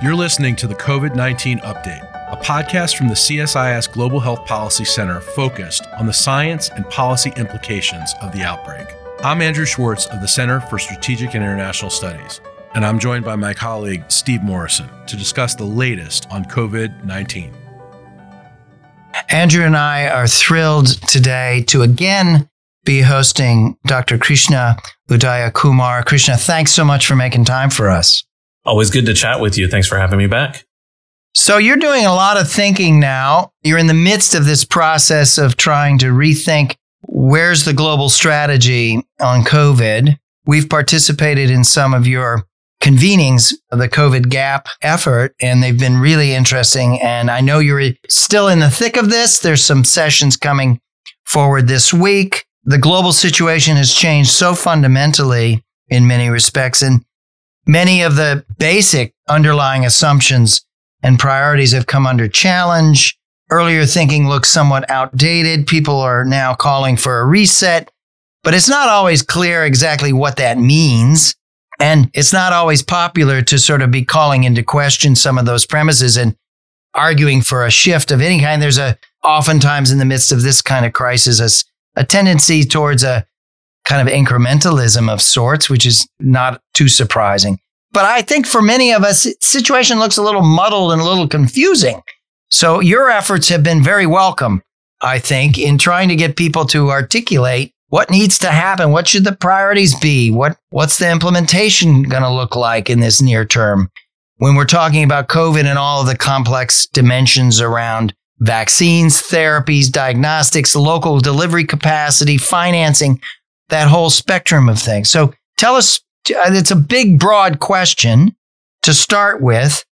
You're listening to the COVID 19 Update, a podcast from the CSIS Global Health Policy Center focused on the science and policy implications of the outbreak. I'm Andrew Schwartz of the Center for Strategic and International Studies, and I'm joined by my colleague Steve Morrison to discuss the latest on COVID 19. Andrew and I are thrilled today to again be hosting Dr. Krishna Udayakumar. Krishna, thanks so much for making time for us. Always good to chat with you. Thanks for having me back. So, you're doing a lot of thinking now. You're in the midst of this process of trying to rethink where's the global strategy on COVID. We've participated in some of your convenings of the COVID gap effort, and they've been really interesting. And I know you're still in the thick of this. There's some sessions coming forward this week. The global situation has changed so fundamentally in many respects. And Many of the basic underlying assumptions and priorities have come under challenge. Earlier thinking looks somewhat outdated. People are now calling for a reset, but it's not always clear exactly what that means. And it's not always popular to sort of be calling into question some of those premises and arguing for a shift of any kind. There's a oftentimes in the midst of this kind of crisis, a, a tendency towards a kind of incrementalism of sorts, which is not too surprising. But I think for many of us, situation looks a little muddled and a little confusing. So your efforts have been very welcome, I think, in trying to get people to articulate what needs to happen. What should the priorities be? What, what's the implementation going to look like in this near term? When we're talking about COVID and all of the complex dimensions around vaccines, therapies, diagnostics, local delivery capacity, financing, that whole spectrum of things. So tell us, it's a big, broad question to start with,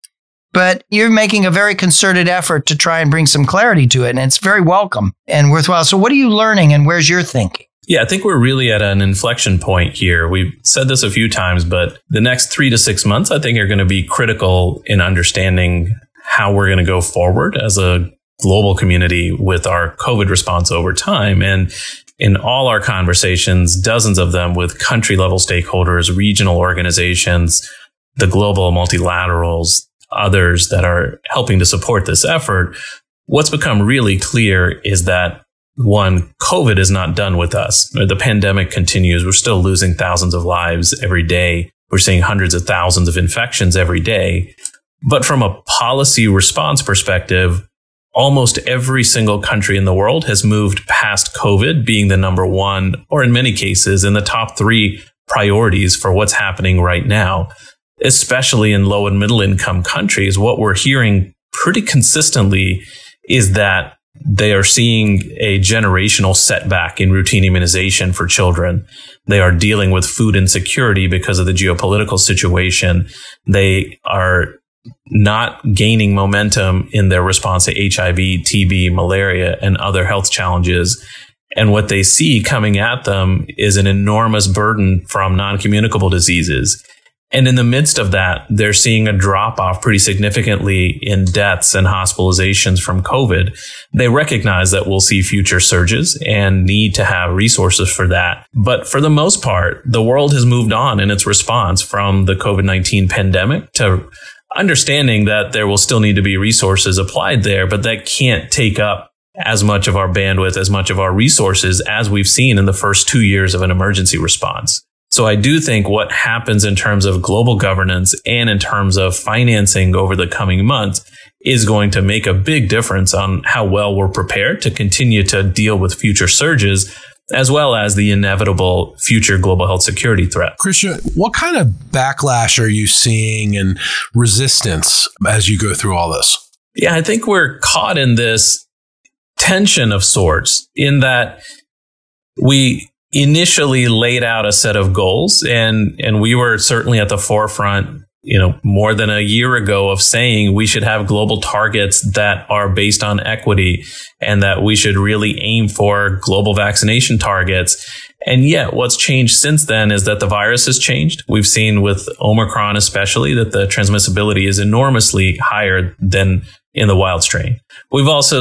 but you're making a very concerted effort to try and bring some clarity to it. And it's very welcome and worthwhile. So what are you learning and where's your thinking? Yeah, I think we're really at an inflection point here. We've said this a few times, but the next three to six months, I think, are going to be critical in understanding how we're going to go forward as a global community with our COVID response over time. And in all our conversations, dozens of them with country level stakeholders, regional organizations, the global multilaterals, others that are helping to support this effort, what's become really clear is that one, COVID is not done with us. The pandemic continues. We're still losing thousands of lives every day. We're seeing hundreds of thousands of infections every day. But from a policy response perspective, almost every single country in the world has moved past COVID being the number one, or in many cases, in the top three priorities for what's happening right now, especially in low and middle income countries. What we're hearing pretty consistently is that they are seeing a generational setback in routine immunization for children. They are dealing with food insecurity because of the geopolitical situation. They are not gaining momentum in their response to HIV, TB, malaria, and other health challenges. And what they see coming at them is an enormous burden from non communicable diseases. And in the midst of that, they're seeing a drop off pretty significantly in deaths and hospitalizations from COVID. They recognize that we'll see future surges and need to have resources for that. But for the most part, the world has moved on in its response from the COVID 19 pandemic to understanding that there will still need to be resources applied there, but that can't take up as much of our bandwidth, as much of our resources as we've seen in the first two years of an emergency response. So I do think what happens in terms of global governance and in terms of financing over the coming months is going to make a big difference on how well we're prepared to continue to deal with future surges as well as the inevitable future global health security threat. Krishna, what kind of backlash are you seeing and resistance as you go through all this? Yeah, I think we're caught in this tension of sorts in that we initially laid out a set of goals and and we were certainly at the forefront you know, more than a year ago of saying we should have global targets that are based on equity and that we should really aim for global vaccination targets. And yet what's changed since then is that the virus has changed. We've seen with Omicron, especially that the transmissibility is enormously higher than in the wild strain. We've also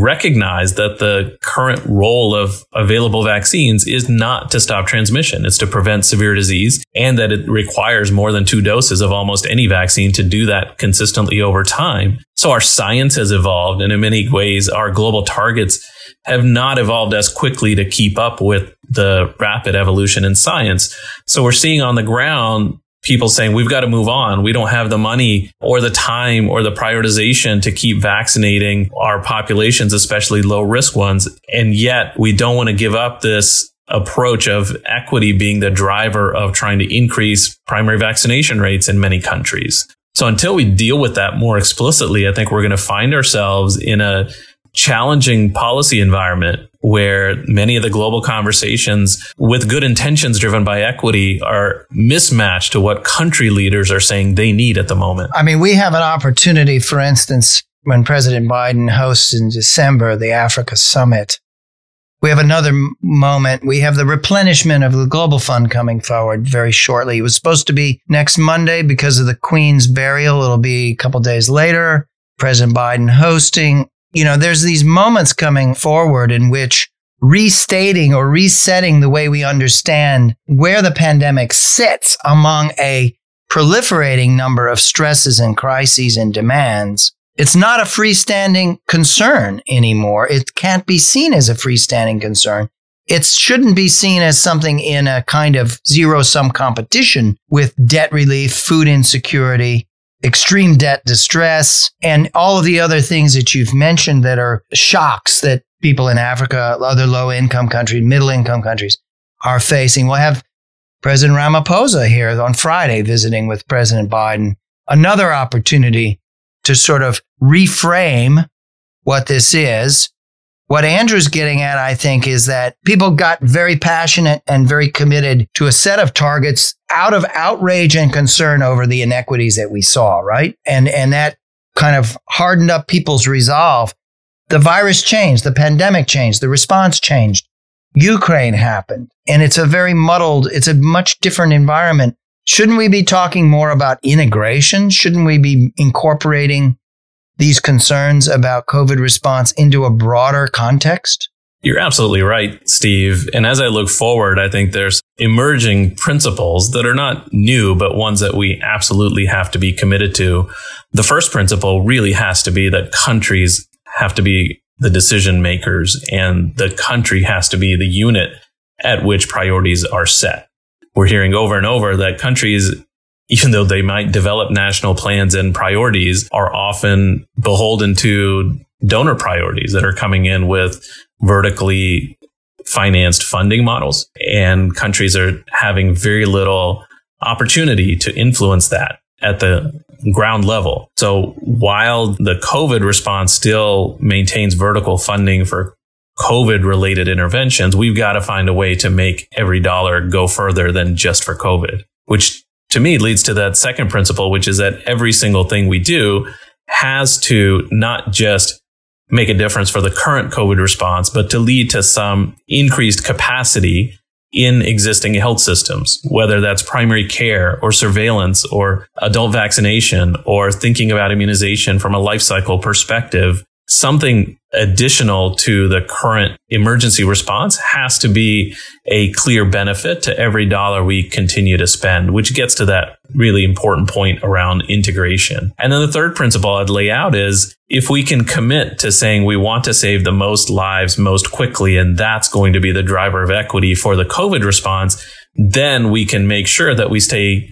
recognized that the current role of available vaccines is not to stop transmission. It's to prevent severe disease and that it requires more than two doses of almost any vaccine to do that consistently over time. So our science has evolved and in many ways our global targets have not evolved as quickly to keep up with the rapid evolution in science. So we're seeing on the ground people saying we've got to move on. We don't have the money or the time or the prioritization to keep vaccinating our populations, especially low risk ones. And yet we don't want to give up this approach of equity being the driver of trying to increase primary vaccination rates in many countries. So until we deal with that more explicitly, I think we're going to find ourselves in a challenging policy environment where many of the global conversations with good intentions driven by equity are mismatched to what country leaders are saying they need at the moment. I mean, we have an opportunity, for instance, when President Biden hosts in December the Africa Summit. We have another moment. We have the replenishment of the Global Fund coming forward very shortly. It was supposed to be next Monday because of the Queen's burial. It'll be a couple days later. President Biden hosting you know, there's these moments coming forward in which restating or resetting the way we understand where the pandemic sits among a proliferating number of stresses and crises and demands. It's not a freestanding concern anymore. It can't be seen as a freestanding concern. It shouldn't be seen as something in a kind of zero sum competition with debt relief, food insecurity, extreme debt distress, and all of the other things that you've mentioned that are shocks that people in Africa, other low income countries, middle income countries are facing. We'll have President Ramaphosa here on Friday visiting with President Biden. Another opportunity to sort of reframe what this is what Andrew's getting at, I think, is that people got very passionate and very committed to a set of targets out of outrage and concern over the inequities that we saw, right? And, and that kind of hardened up people's resolve. The virus changed, the pandemic changed, the response changed. Ukraine happened. And it's a very muddled, it's a much different environment. Shouldn't we be talking more about integration? Shouldn't we be incorporating these concerns about COVID response into a broader context? You're absolutely right, Steve. And as I look forward, I think there's emerging principles that are not new, but ones that we absolutely have to be committed to. The first principle really has to be that countries have to be the decision makers and the country has to be the unit at which priorities are set. We're hearing over and over that countries even though they might develop national plans and priorities, are often beholden to donor priorities that are coming in with vertically financed funding models. And countries are having very little opportunity to influence that at the ground level. So while the COVID response still maintains vertical funding for COVID related interventions, we've got to find a way to make every dollar go further than just for COVID, which to me leads to that second principle, which is that every single thing we do has to not just make a difference for the current COVID response, but to lead to some increased capacity in existing health systems, whether that's primary care or surveillance or adult vaccination or thinking about immunization from a life cycle perspective something additional to the current emergency response has to be a clear benefit to every dollar we continue to spend, which gets to that really important point around integration. And then the third principle I'd lay out is if we can commit to saying we want to save the most lives most quickly, and that's going to be the driver of equity for the COVID response, then we can make sure that we stay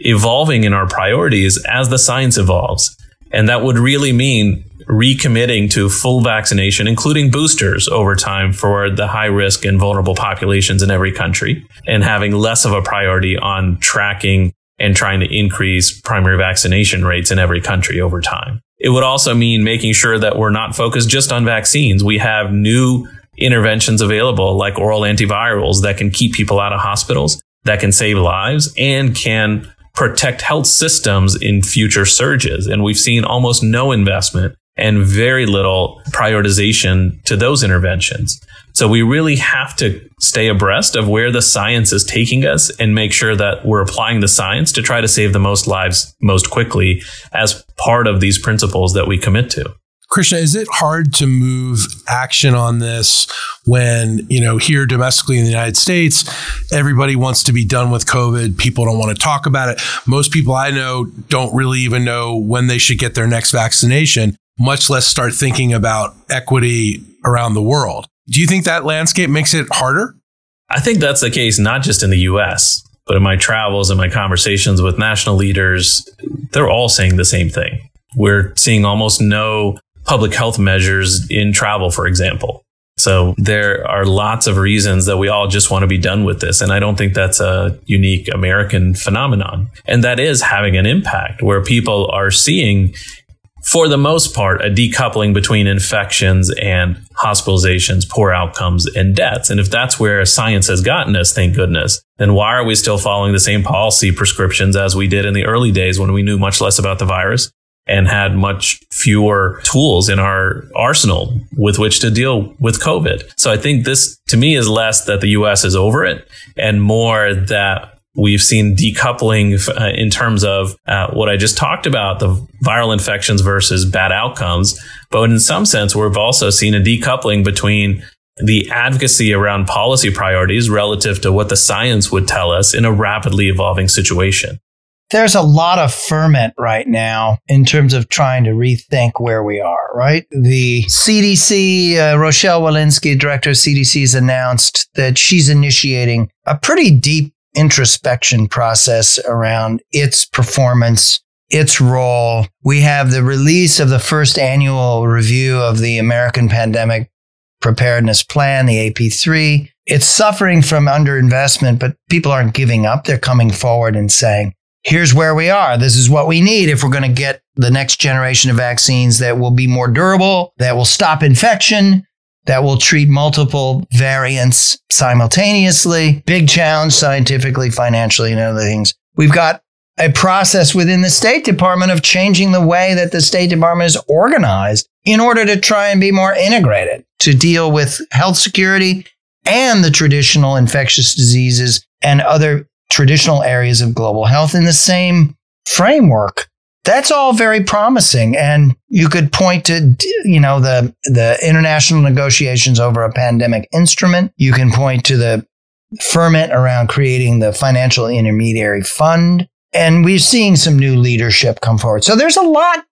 evolving in our priorities as the science evolves. And that would really mean recommitting to full vaccination, including boosters over time for the high risk and vulnerable populations in every country, and having less of a priority on tracking and trying to increase primary vaccination rates in every country over time. It would also mean making sure that we're not focused just on vaccines. We have new interventions available like oral antivirals that can keep people out of hospitals, that can save lives and can protect health systems in future surges. And we've seen almost no investment and very little prioritization to those interventions. So we really have to stay abreast of where the science is taking us and make sure that we're applying the science to try to save the most lives most quickly as part of these principles that we commit to. Krishna, is it hard to move action on this when, you know, here domestically in the United States, everybody wants to be done with COVID. People don't want to talk about it. Most people I know don't really even know when they should get their next vaccination, much less start thinking about equity around the world. Do you think that landscape makes it harder? I think that's the case not just in the US, but in my travels and my conversations with national leaders, they're all saying the same thing. We're seeing almost no public health measures in travel, for example. So there are lots of reasons that we all just want to be done with this. And I don't think that's a unique American phenomenon. And that is having an impact where people are seeing, for the most part, a decoupling between infections and hospitalizations, poor outcomes, and deaths. And if that's where science has gotten us, thank goodness, then why are we still following the same policy prescriptions as we did in the early days when we knew much less about the virus and had much fewer tools in our arsenal with which to deal with COVID. So I think this to me is less that the US is over it and more that we've seen decoupling uh, in terms of uh, what I just talked about the viral infections versus bad outcomes. But in some sense, we've also seen a decoupling between the advocacy around policy priorities relative to what the science would tell us in a rapidly evolving situation there's a lot of ferment right now in terms of trying to rethink where we are, right? The CDC, uh, Rochelle Walensky, director of CDC, has announced that she's initiating a pretty deep introspection process around its performance, its role. We have the release of the first annual review of the American Pandemic Preparedness Plan, the AP3. It's suffering from underinvestment, but people aren't giving up. They're coming forward and saying, here's where we are. This is what we need if we're going to get the next generation of vaccines that will be more durable, that will stop infection, that will treat multiple variants simultaneously. Big challenge scientifically, financially, and other things. We've got a process within the State Department of changing the way that the State Department is organized in order to try and be more integrated to deal with health security and the traditional infectious diseases and other traditional areas of global health in the same framework. That's all very promising. And you could point to, you know, the, the international negotiations over a pandemic instrument. You can point to the ferment around creating the financial intermediary fund. And we're seeing some new leadership come forward. So there's a lot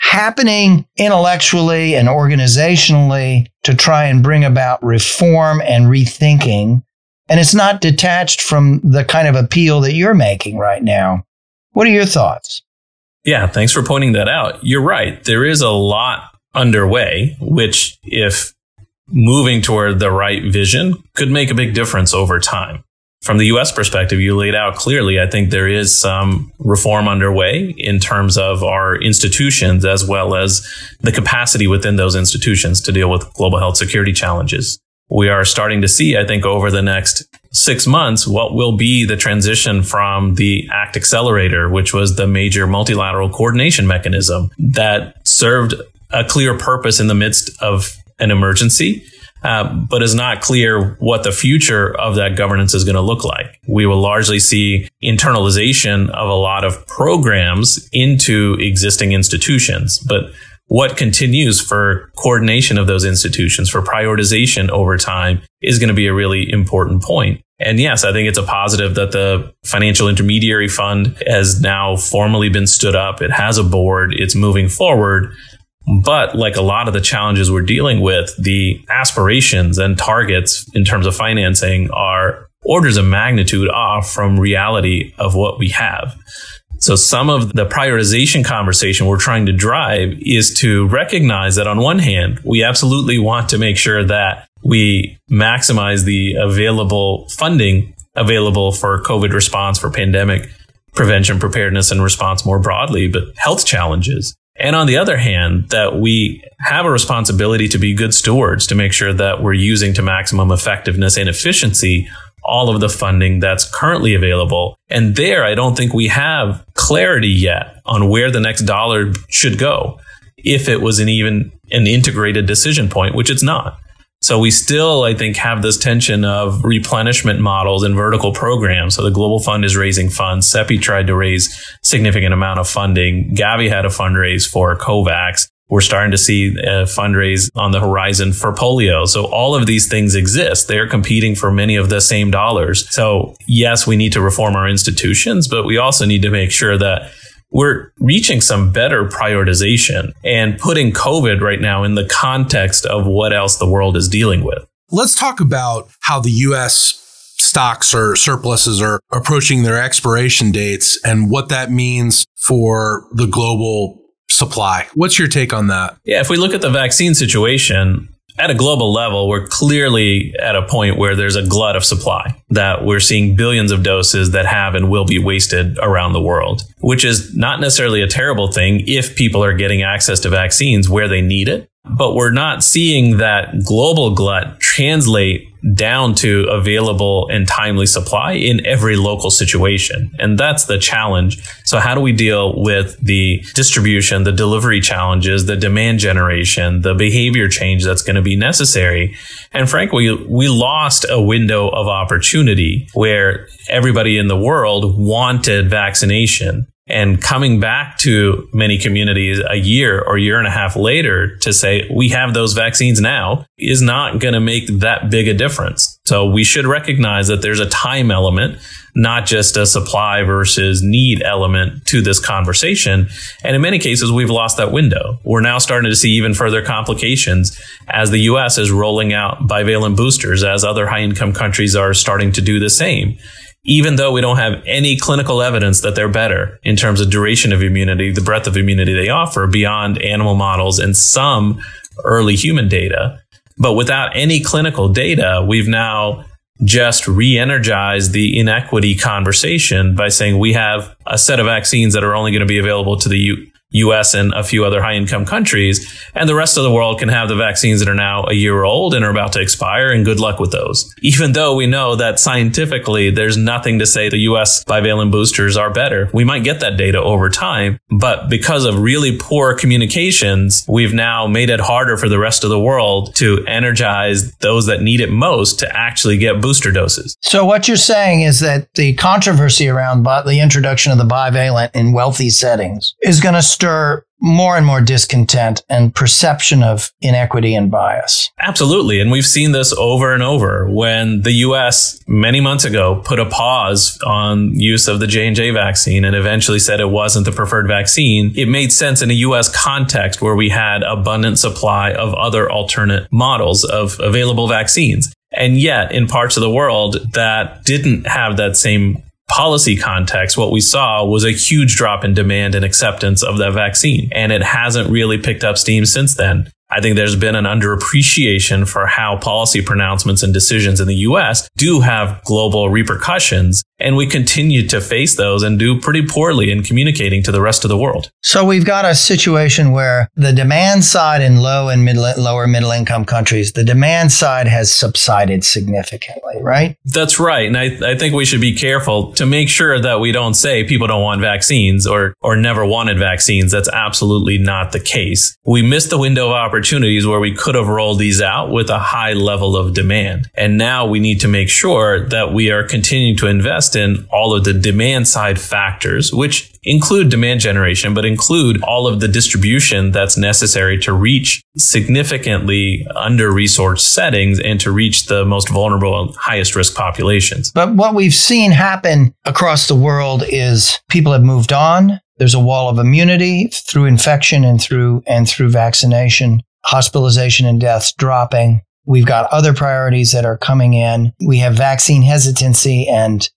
happening intellectually and organizationally to try and bring about reform and rethinking and it's not detached from the kind of appeal that you're making right now. What are your thoughts? Yeah, thanks for pointing that out. You're right. There is a lot underway, which, if moving toward the right vision, could make a big difference over time. From the US perspective, you laid out clearly, I think there is some reform underway in terms of our institutions as well as the capacity within those institutions to deal with global health security challenges we are starting to see, I think, over the next six months, what will be the transition from the ACT Accelerator, which was the major multilateral coordination mechanism that served a clear purpose in the midst of an emergency. Uh, but is not clear what the future of that governance is going to look like. We will largely see internalization of a lot of programs into existing institutions, but what continues for coordination of those institutions, for prioritization over time is going to be a really important point. And yes, I think it's a positive that the financial intermediary fund has now formally been stood up. It has a board. It's moving forward. But like a lot of the challenges we're dealing with, the aspirations and targets in terms of financing are orders of magnitude off from reality of what we have. So some of the prioritization conversation we're trying to drive is to recognize that on one hand, we absolutely want to make sure that we maximize the available funding available for COVID response, for pandemic prevention, preparedness, and response more broadly, but health challenges. And on the other hand, that we have a responsibility to be good stewards to make sure that we're using to maximum effectiveness and efficiency all of the funding that's currently available. And there, I don't think we have clarity yet on where the next dollar should go if it was an even an integrated decision point, which it's not. So we still, I think, have this tension of replenishment models and vertical programs. So the Global Fund is raising funds. CEPI tried to raise significant amount of funding. Gavi had a fundraise for COVAX. We're starting to see a fundraise on the horizon for polio. So all of these things exist. They're competing for many of the same dollars. So yes, we need to reform our institutions, but we also need to make sure that we're reaching some better prioritization and putting COVID right now in the context of what else the world is dealing with. Let's talk about how the US stocks or surpluses are approaching their expiration dates and what that means for the global supply. What's your take on that? Yeah, if we look at the vaccine situation, at a global level, we're clearly at a point where there's a glut of supply that we're seeing billions of doses that have and will be wasted around the world, which is not necessarily a terrible thing if people are getting access to vaccines where they need it. But we're not seeing that global glut translate down to available and timely supply in every local situation. And that's the challenge. So how do we deal with the distribution, the delivery challenges, the demand generation, the behavior change that's going to be necessary? And frankly, we lost a window of opportunity where everybody in the world wanted vaccination and coming back to many communities a year or year and a half later to say we have those vaccines now is not going to make that big a difference. So we should recognize that there's a time element, not just a supply versus need element to this conversation. And in many cases, we've lost that window. We're now starting to see even further complications as the US is rolling out bivalent boosters, as other high income countries are starting to do the same even though we don't have any clinical evidence that they're better in terms of duration of immunity, the breadth of immunity they offer beyond animal models and some early human data. But without any clinical data, we've now just re energized the inequity conversation by saying we have a set of vaccines that are only going to be available to the US and a few other high income countries. And the rest of the world can have the vaccines that are now a year old and are about to expire. And good luck with those. Even though we know that scientifically there's nothing to say the US bivalent boosters are better. We might get that data over time. But because of really poor communications, we've now made it harder for the rest of the world to energize those that need it most to actually get booster doses. So what you're saying is that the controversy around the introduction of the bivalent in wealthy settings is going to stir more and more discontent and perception of inequity and bias. Absolutely. And we've seen this over and over when the US many months ago put a pause on use of the J&J vaccine and eventually said it wasn't the preferred vaccine. It made sense in a US context where we had abundant supply of other alternate models of available vaccines. And yet, in parts of the world that didn't have that same policy context, what we saw was a huge drop in demand and acceptance of that vaccine. And it hasn't really picked up steam since then. I think there's been an underappreciation for how policy pronouncements and decisions in the US do have global repercussions. And we continue to face those and do pretty poorly in communicating to the rest of the world. So we've got a situation where the demand side in low and mid, lower middle income countries, the demand side has subsided significantly, right? That's right. And I, I think we should be careful to make sure that we don't say people don't want vaccines or, or never wanted vaccines. That's absolutely not the case. We missed the window of opportunities where we could have rolled these out with a high level of demand. And now we need to make sure that we are continuing to invest in all of the demand side factors, which include demand generation, but include all of the distribution that's necessary to reach significantly under resourced settings and to reach the most vulnerable and highest risk populations. But what we've seen happen across the world is people have moved on. There's a wall of immunity through infection and through and through vaccination, hospitalization and deaths dropping. We've got other priorities that are coming in. We have vaccine hesitancy and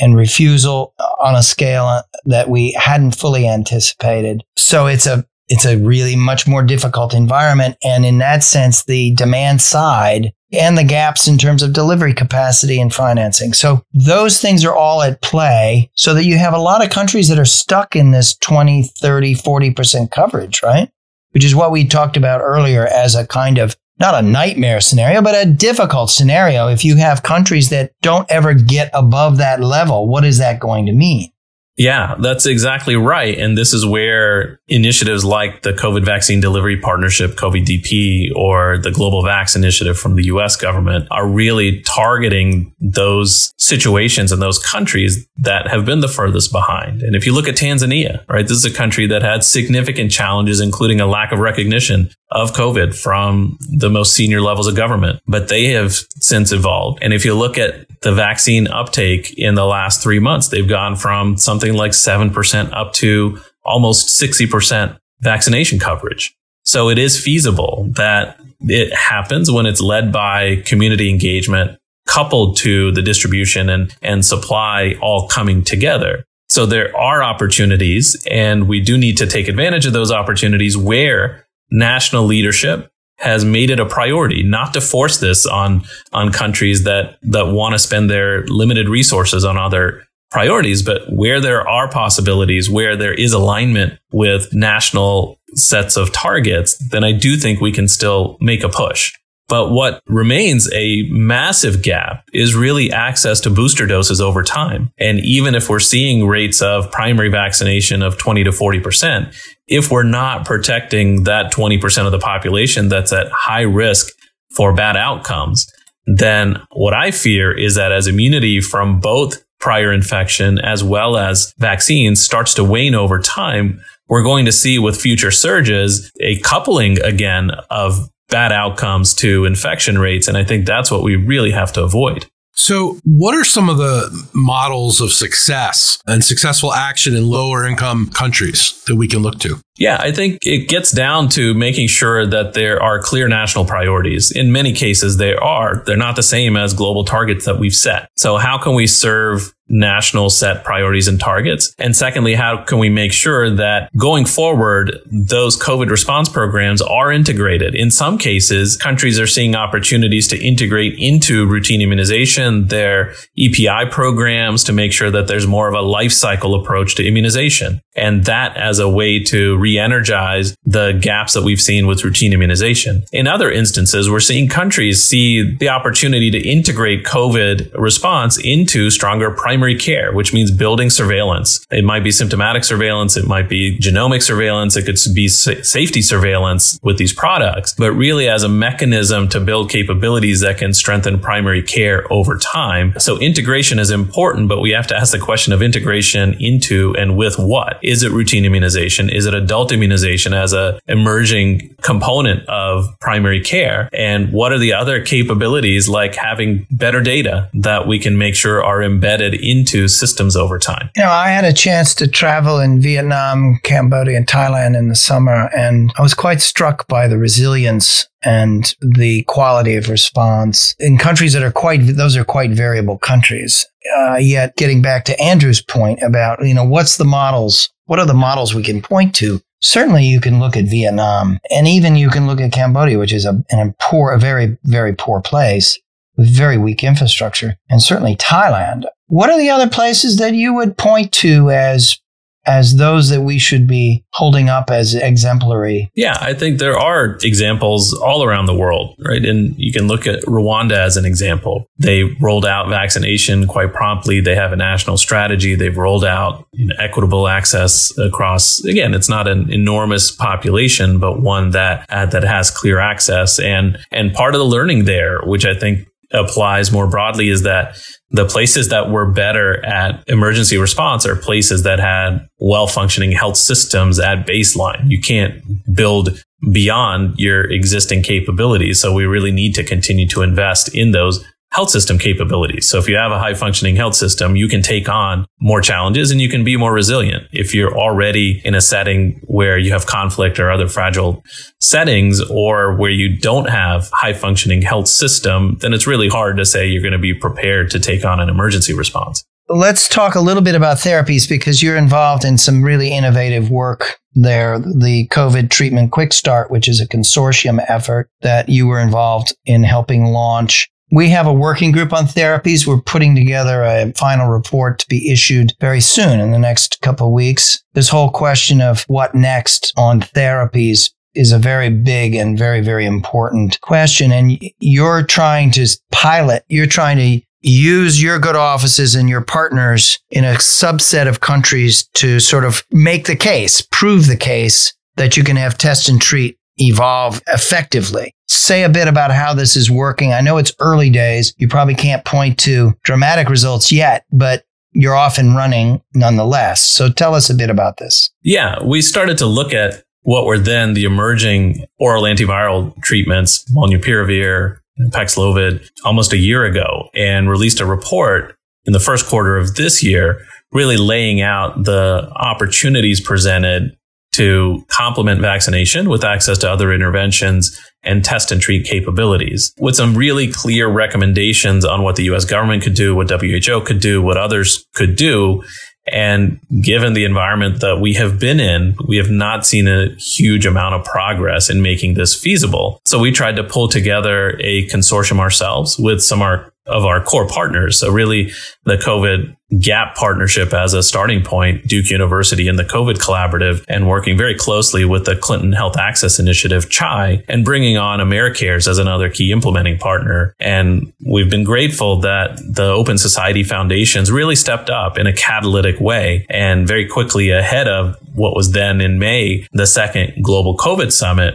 and refusal on a scale that we hadn't fully anticipated. So it's a it's a really much more difficult environment and in that sense the demand side and the gaps in terms of delivery capacity and financing. So those things are all at play so that you have a lot of countries that are stuck in this 20, 30, 40% coverage, right? Which is what we talked about earlier as a kind of not a nightmare scenario, but a difficult scenario. If you have countries that don't ever get above that level, what is that going to mean? Yeah, that's exactly right. And this is where initiatives like the COVID Vaccine Delivery Partnership, CoVDP, or the Global Vax Initiative from the US government are really targeting those situations and those countries that have been the furthest behind. And if you look at Tanzania, right, this is a country that had significant challenges, including a lack of recognition of COVID from the most senior levels of government, but they have since evolved. And if you look at the vaccine uptake in the last three months, they've gone from something like 7% up to almost 60% vaccination coverage. So it is feasible that it happens when it's led by community engagement coupled to the distribution and, and supply all coming together. So there are opportunities and we do need to take advantage of those opportunities where national leadership has made it a priority not to force this on on countries that that want to spend their limited resources on other priorities but where there are possibilities where there is alignment with national sets of targets then i do think we can still make a push but what remains a massive gap is really access to booster doses over time. And even if we're seeing rates of primary vaccination of 20 to 40%, if we're not protecting that 20% of the population that's at high risk for bad outcomes, then what I fear is that as immunity from both prior infection as well as vaccines starts to wane over time, we're going to see with future surges a coupling again of bad outcomes to infection rates. And I think that's what we really have to avoid. So, what are some of the models of success and successful action in lower income countries that we can look to? Yeah, I think it gets down to making sure that there are clear national priorities. In many cases, they are. They're not the same as global targets that we've set. So, how can we serve national set priorities and targets? And secondly, how can we make sure that going forward, those COVID response programs are integrated? In some cases, countries are seeing opportunities to integrate into routine immunization, their EPI programs to make sure that there's more of a life cycle approach to immunization. And that as a way to re-energize the gaps that we've seen with routine immunization. In other instances, we're seeing countries see the opportunity to integrate COVID response into stronger primary care, which means building surveillance. It might be symptomatic surveillance. It might be genomic surveillance. It could be safety surveillance with these products, but really as a mechanism to build capabilities that can strengthen primary care over time. So integration is important, but we have to ask the question of integration into and with what? Is it routine immunization? Is it a adult immunization as a emerging component of primary care? And what are the other capabilities like having better data that we can make sure are embedded into systems over time? You know i had a chance to travel in vietnam cambodia and thailand in the summer and i was quite struck by the resilience and the quality of response in countries that are quite those are quite variable countries. Uh, yet getting back to andrew's point about you know what's the models what are the models we can point to certainly you can look at Vietnam and even you can look at Cambodia, which is a, a poor, a very, very poor place with very weak infrastructure, and certainly Thailand. What are the other places that you would point to as as those that we should be holding up as exemplary? Yeah, I think there are examples all around the world, right? And you can look at Rwanda as an example. They rolled out vaccination quite promptly. They have a national strategy. They've rolled out you know, equitable access across. Again, it's not an enormous population, but one that uh, that has clear access. And and part of the learning there, which I think applies more broadly, is that the places that were better at emergency response are places that had well functioning health systems at baseline. You can't build beyond your existing capabilities. So we really need to continue to invest in those health system capabilities. So if you have a high functioning health system, you can take on more challenges and you can be more resilient. If you're already in a setting where you have conflict or other fragile settings or where you don't have high functioning health system, then it's really hard to say you're going to be prepared to take on an emergency response. Let's talk a little bit about therapies because you're involved in some really innovative work there. The COVID Treatment Quick Start, which is a consortium effort that you were involved in helping launch. We have a working group on therapies. We're putting together a final report to be issued very soon in the next couple of weeks. This whole question of what next on therapies is a very big and very, very important question. And you're trying to pilot, you're trying to use your good offices and your partners in a subset of countries to sort of make the case, prove the case that you can have test and treat evolve effectively. Say a bit about how this is working. I know it's early days. You probably can't point to dramatic results yet, but you're off and running nonetheless. So tell us a bit about this. Yeah, we started to look at what were then the emerging oral antiviral treatments, molnupiravir, Paxlovid, almost a year ago, and released a report in the first quarter of this year, really laying out the opportunities presented to complement vaccination with access to other interventions and test and treat capabilities with some really clear recommendations on what the US government could do, what WHO could do, what others could do. And given the environment that we have been in, we have not seen a huge amount of progress in making this feasible. So we tried to pull together a consortium ourselves with some of our of our core partners. So really the COVID gap partnership as a starting point, Duke University and the COVID collaborative and working very closely with the Clinton Health Access Initiative, CHAI, and bringing on AmeriCares as another key implementing partner. And we've been grateful that the Open Society Foundations really stepped up in a catalytic way and very quickly ahead of what was then in May, the second global COVID summit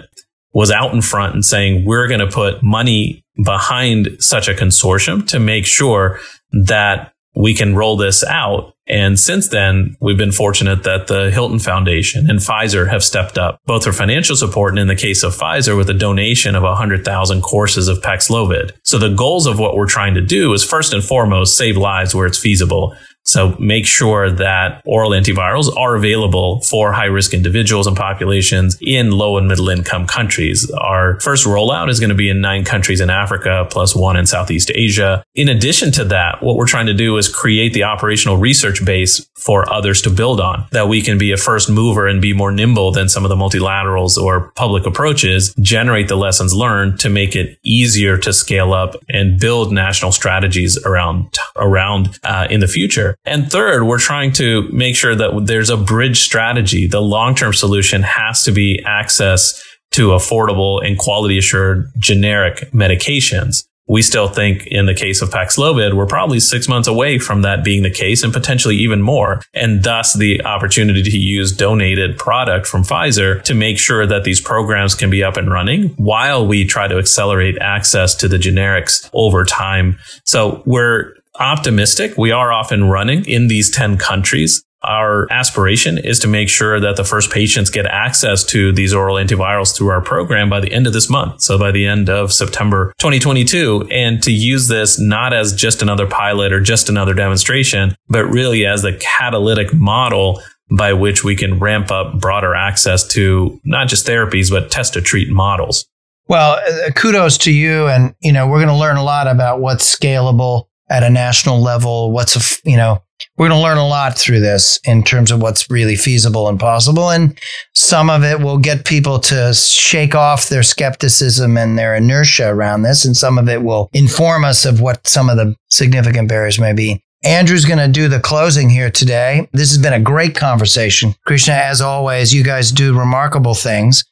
was out in front and saying, we're going to put money behind such a consortium to make sure that we can roll this out. And since then, we've been fortunate that the Hilton Foundation and Pfizer have stepped up, both for financial support and in the case of Pfizer with a donation of 100,000 courses of Paxlovid. So the goals of what we're trying to do is first and foremost, save lives where it's feasible. So make sure that oral antivirals are available for high risk individuals and populations in low and middle income countries. Our first rollout is going to be in nine countries in Africa plus one in Southeast Asia. In addition to that, what we're trying to do is create the operational research base for others to build on that we can be a first mover and be more nimble than some of the multilaterals or public approaches, generate the lessons learned to make it easier to scale up and build national strategies around, around uh, in the future. And third, we're trying to make sure that there's a bridge strategy. The long term solution has to be access to affordable and quality assured generic medications. We still think in the case of Paxlovid, we're probably six months away from that being the case and potentially even more. And thus the opportunity to use donated product from Pfizer to make sure that these programs can be up and running while we try to accelerate access to the generics over time. So we're optimistic. We are off and running in these 10 countries. Our aspiration is to make sure that the first patients get access to these oral antivirals through our program by the end of this month. So by the end of September 2022 and to use this not as just another pilot or just another demonstration, but really as the catalytic model by which we can ramp up broader access to not just therapies, but test to treat models. Well, uh, kudos to you. And, you know, we're going to learn a lot about what's scalable at a national level. What's a, you know, we're going to learn a lot through this in terms of what's really feasible and possible. And some of it will get people to shake off their skepticism and their inertia around this. And some of it will inform us of what some of the significant barriers may be. Andrew's going to do the closing here today. This has been a great conversation. Krishna, as always, you guys do remarkable things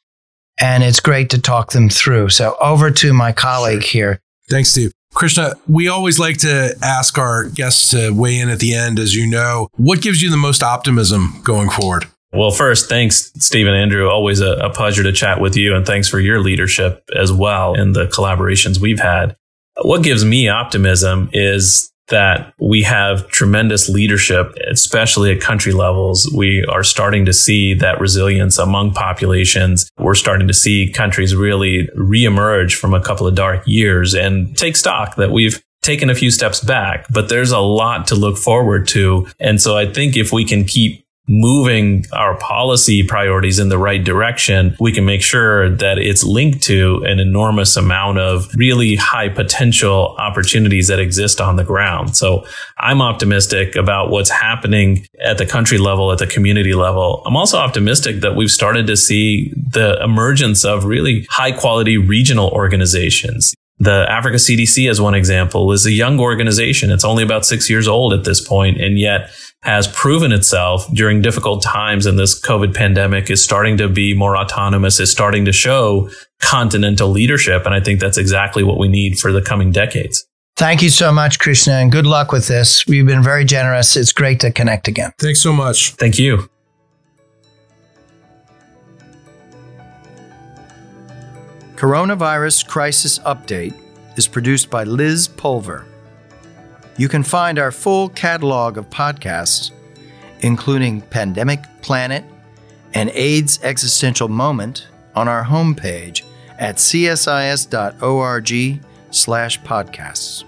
and it's great to talk them through. So over to my colleague here. Thanks, Steve. Krishna, we always like to ask our guests to weigh in at the end. As you know, what gives you the most optimism going forward? Well, first, thanks, Stephen Andrew. Always a, a, pleasure to chat with you, and thanks for your leadership as well and the collaborations we've had. What gives me optimism is that we have tremendous leadership, especially at country levels. We are starting to see that resilience among populations. We're starting to see countries really reemerge from a couple of dark years and take stock that we've taken a few steps back, but there's a lot to look forward to. And so I think if we can keep moving our policy priorities in the right direction, we can make sure that it's linked to an enormous amount of really high potential opportunities that exist on the ground. So I'm optimistic about what's happening at the country level, at the community level. I'm also optimistic that we've started to see the emergence of really high quality regional organizations. The Africa CDC, as one example, is a young organization. It's only about six years old at this point, and yet has proven itself during difficult times and this COVID pandemic is starting to be more autonomous, is starting to show continental leadership. And I think that's exactly what we need for the coming decades. Thank you so much, Krishna, and good luck with this. We've been very generous. It's great to connect again. Thanks so much. Thank you. Coronavirus Crisis Update is produced by Liz Pulver. You can find our full catalog of podcasts, including Pandemic Planet and AIDS Existential Moment, on our homepage at csis.org slash podcasts.